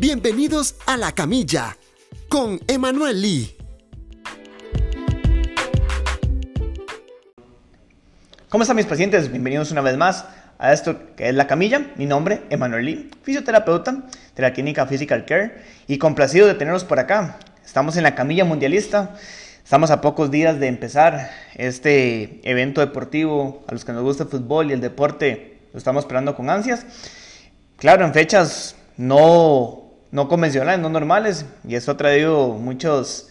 Bienvenidos a La Camilla con Emanuel Lee. ¿Cómo están mis pacientes? Bienvenidos una vez más a esto que es La Camilla. Mi nombre, Emanuel Lee, fisioterapeuta de la clínica Physical Care y complacido de tenerlos por acá. Estamos en la Camilla Mundialista. Estamos a pocos días de empezar este evento deportivo. A los que nos gusta el fútbol y el deporte, lo estamos esperando con ansias. Claro, en fechas no, no convencionales, no normales, y eso ha traído muchos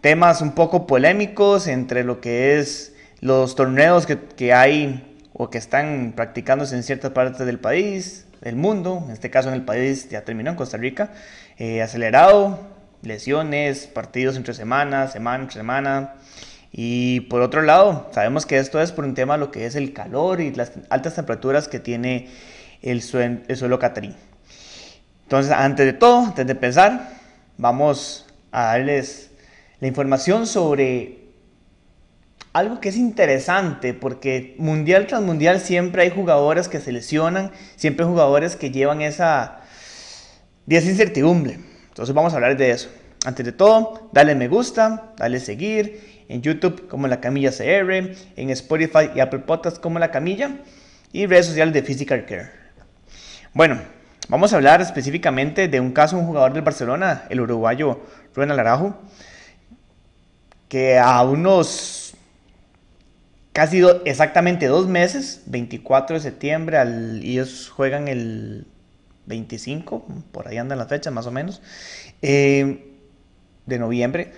temas un poco polémicos entre lo que es los torneos que, que hay o que están practicándose en ciertas partes del país, del mundo, en este caso en el país ya terminó en Costa Rica, eh, acelerado, lesiones, partidos entre semanas, semana entre semana. Y por otro lado, sabemos que esto es por un tema lo que es el calor y las altas temperaturas que tiene el, suelo, el suelo catarí. Entonces, antes de todo, antes de empezar, vamos a darles la información sobre algo que es interesante, porque mundial tras mundial siempre hay jugadores que se lesionan, siempre hay jugadores que llevan esa, esa incertidumbre. Entonces vamos a hablar de eso. Antes de todo, dale me gusta, dale seguir en YouTube como La Camilla CR, en Spotify y Apple Podcasts como La Camilla y redes sociales de Physical Care. Bueno, vamos a hablar específicamente de un caso un jugador del Barcelona, el uruguayo Ronald Arajo, que a unos casi exactamente dos meses, 24 de septiembre, al, ellos juegan el 25, por ahí andan las fechas más o menos, eh, de noviembre,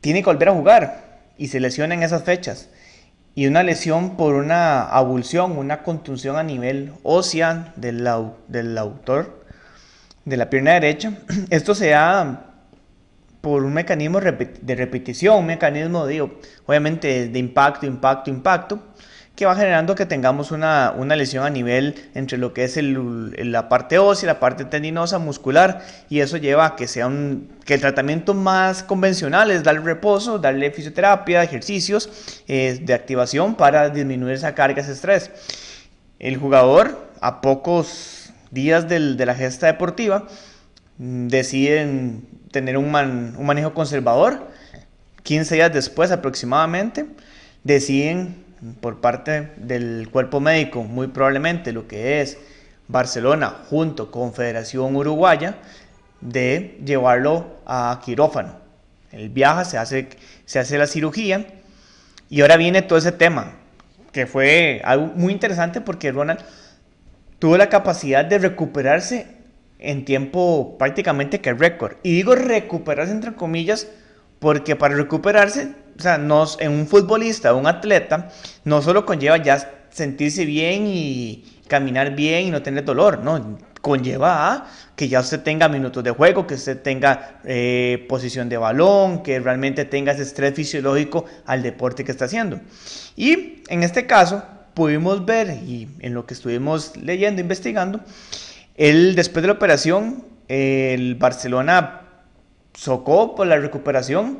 tiene que volver a jugar y se lesiona en esas fechas y una lesión por una abulsión, una contusión a nivel ósea del, del autor de la pierna derecha. Esto se da por un mecanismo de repetición, un mecanismo, digo, obviamente de impacto, impacto, impacto, que va generando que tengamos una, una lesión a nivel entre lo que es el, la parte ósea, la parte tendinosa, muscular, y eso lleva a que, sea un, que el tratamiento más convencional es darle reposo, darle fisioterapia, ejercicios eh, de activación para disminuir esa carga, ese estrés. El jugador, a pocos días del, de la gesta deportiva, mm, deciden tener un, un manejo conservador. 15 días después aproximadamente, deciden por parte del cuerpo médico, muy probablemente lo que es Barcelona junto con Federación Uruguaya, de llevarlo a quirófano. Él viaja, se hace, se hace la cirugía y ahora viene todo ese tema, que fue algo muy interesante porque Ronald tuvo la capacidad de recuperarse en tiempo prácticamente que récord. Y digo recuperarse entre comillas porque para recuperarse o sea, en un futbolista, un atleta, no solo conlleva ya sentirse bien y caminar bien y no tener dolor, no, conlleva a que ya usted tenga minutos de juego, que usted tenga eh, posición de balón, que realmente tenga ese estrés fisiológico al deporte que está haciendo. Y en este caso pudimos ver, y en lo que estuvimos leyendo, investigando, él después de la operación, el Barcelona socó por la recuperación,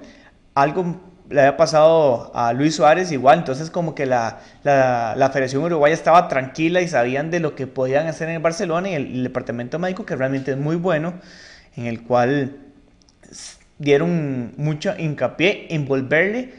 algo le había pasado a Luis Suárez igual, entonces como que la, la, Federación Uruguaya estaba tranquila y sabían de lo que podían hacer en el Barcelona y el, el, departamento médico que realmente es muy bueno, en el cual dieron mucho hincapié en volverle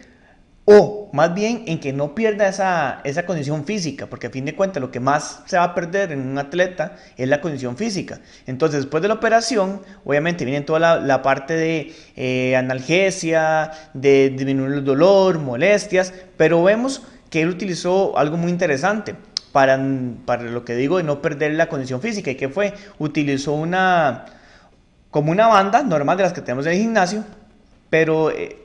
o más bien en que no pierda esa, esa, condición física, porque a fin de cuentas lo que más se va a perder en un atleta es la condición física. Entonces, después de la operación, obviamente viene toda la, parte de eh, analgesia, de disminuir el dolor, molestias, pero vemos que él utilizó algo muy interesante para, para lo que digo de no perder la condición física. ¿Y que fue? Utilizó una, como una banda normal de las que tenemos en el gimnasio, pero... Eh,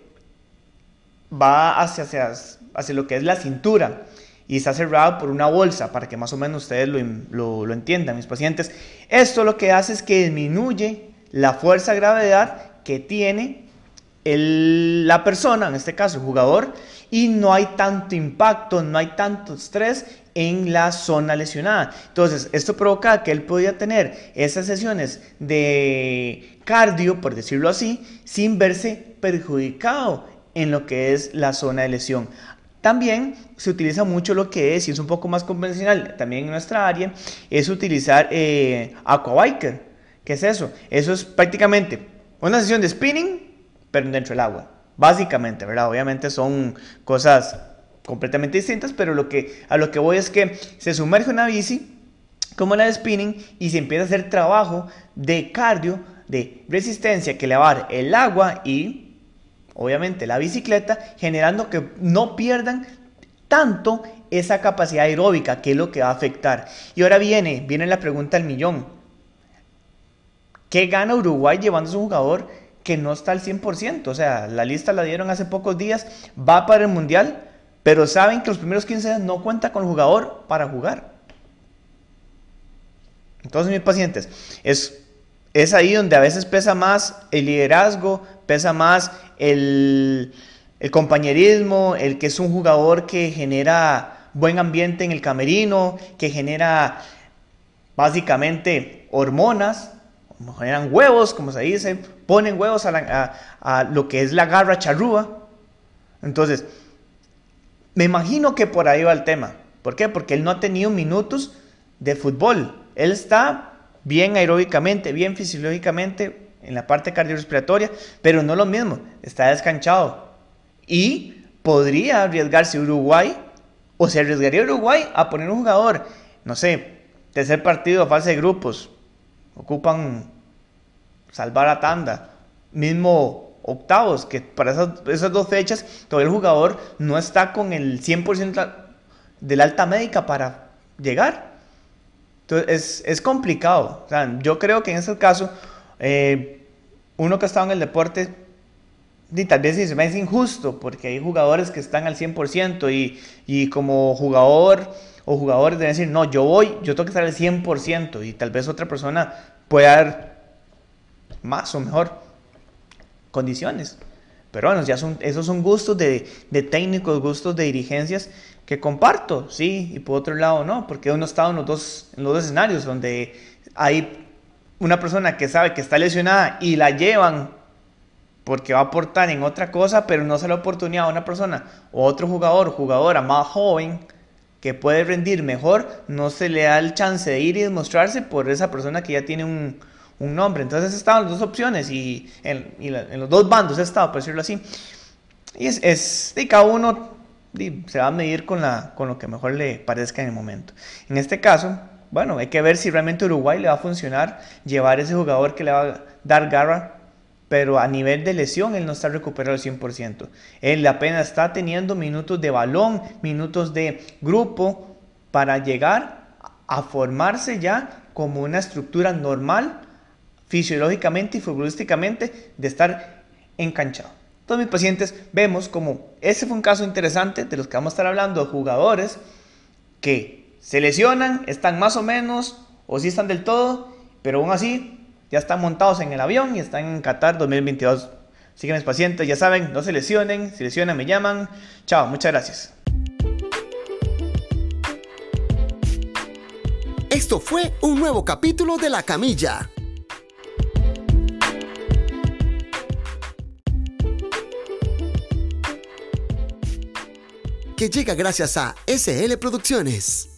va hacia, hacia, hacia, lo que es la cintura y está cerrado por una bolsa para que más o menos ustedes lo, lo, entiendan, mis pacientes. Esto lo que hace es que disminuye la fuerza de gravedad que tiene el, la persona, en este caso el jugador, y no hay tanto impacto, no hay tanto estrés en la zona lesionada. Entonces, esto provoca que él podía tener esas sesiones de cardio, por decirlo así, sin verse perjudicado en lo que es la zona de lesión. También se utiliza mucho lo que es, y es un poco más convencional también en nuestra área, es utilizar eh, Aquabiker, ¿Qué es eso? Eso es prácticamente una sesión de spinning, pero dentro del agua. Básicamente, ¿verdad? Obviamente son cosas completamente distintas, pero lo que, a lo que voy es que se sumerge una bici como la de spinning y se empieza a hacer trabajo de cardio, de resistencia que le el agua y obviamente la bicicleta, generando que no pierdan tanto esa capacidad aeróbica, que es lo que va a afectar. Y ahora viene, viene la pregunta del millón. ¿Qué gana Uruguay llevando a su jugador que no está al 100%? O sea, la lista la dieron hace pocos días, va para el Mundial, pero saben que los primeros 15 días no cuenta con el jugador para jugar. Entonces, mis pacientes, es, es ahí donde a veces pesa más el liderazgo, pesa más el, compañerismo, el que es un jugador que genera buen ambiente en el camerino, que genera básicamente hormonas, generan huevos, como se dice, ponen huevos a, lo que es la garra charrúa. Entonces, me imagino que por ahí va el tema. ¿Por qué? Porque él no ha tenido minutos de fútbol. Él está bien aeróbicamente, bien fisiológicamente en la parte cardiorrespiratoria, pero no lo mismo, está descanchado. Y podría arriesgarse Uruguay, o se arriesgaría Uruguay a poner un jugador, no sé, tercer partido, fase de grupos, ocupan salvar a tanda, mismo octavos, que para esas, dos fechas todavía el jugador no está con el 100% de la alta médica para llegar. Entonces es, complicado. yo creo que en ese caso, eh, uno que ha estado en el deporte, y tal vez se me hace injusto, porque hay jugadores que están al 100% y, y como jugador o jugadores deben decir, no, yo voy, yo tengo que estar al 100% y tal vez otra persona pueda dar más o mejor condiciones. Pero bueno, ya son, esos son gustos de, de, técnicos, gustos de dirigencias que comparto, sí, y por otro lado no, porque uno estado en los dos, los dos escenarios donde hay una persona que sabe que está lesionada y la llevan porque va a aportar en otra cosa, pero no se la oportunidad a una persona o otro jugador, jugadora más joven que puede rendir mejor, no se le da el chance de ir y demostrarse por esa persona que ya tiene un, un nombre. Entonces estaban las dos opciones y en, los dos bandos he estado, por decirlo así. Y es, es y cada uno se va a medir con, la, con lo que mejor le parezca en el momento. En este caso, bueno, hay que ver si realmente Uruguay le va a funcionar llevar ese jugador que le va a dar garra, pero a nivel de lesión él no está recuperado al 100%. Él apenas está teniendo minutos de balón, minutos de grupo para llegar a formarse ya como una estructura normal fisiológicamente y futbolísticamente de estar enganchado. Todos mis pacientes vemos como ese fue un caso interesante de los que vamos a estar hablando jugadores que se lesionan, están más o menos o sí están del todo, pero aún así ya están montados en el avión y están en Qatar 2022. Así que mis pacientes ya saben, no se lesionen, si lesionan me llaman. Chao, muchas gracias. Esto fue un nuevo capítulo de La Camilla que llega gracias a SL Producciones.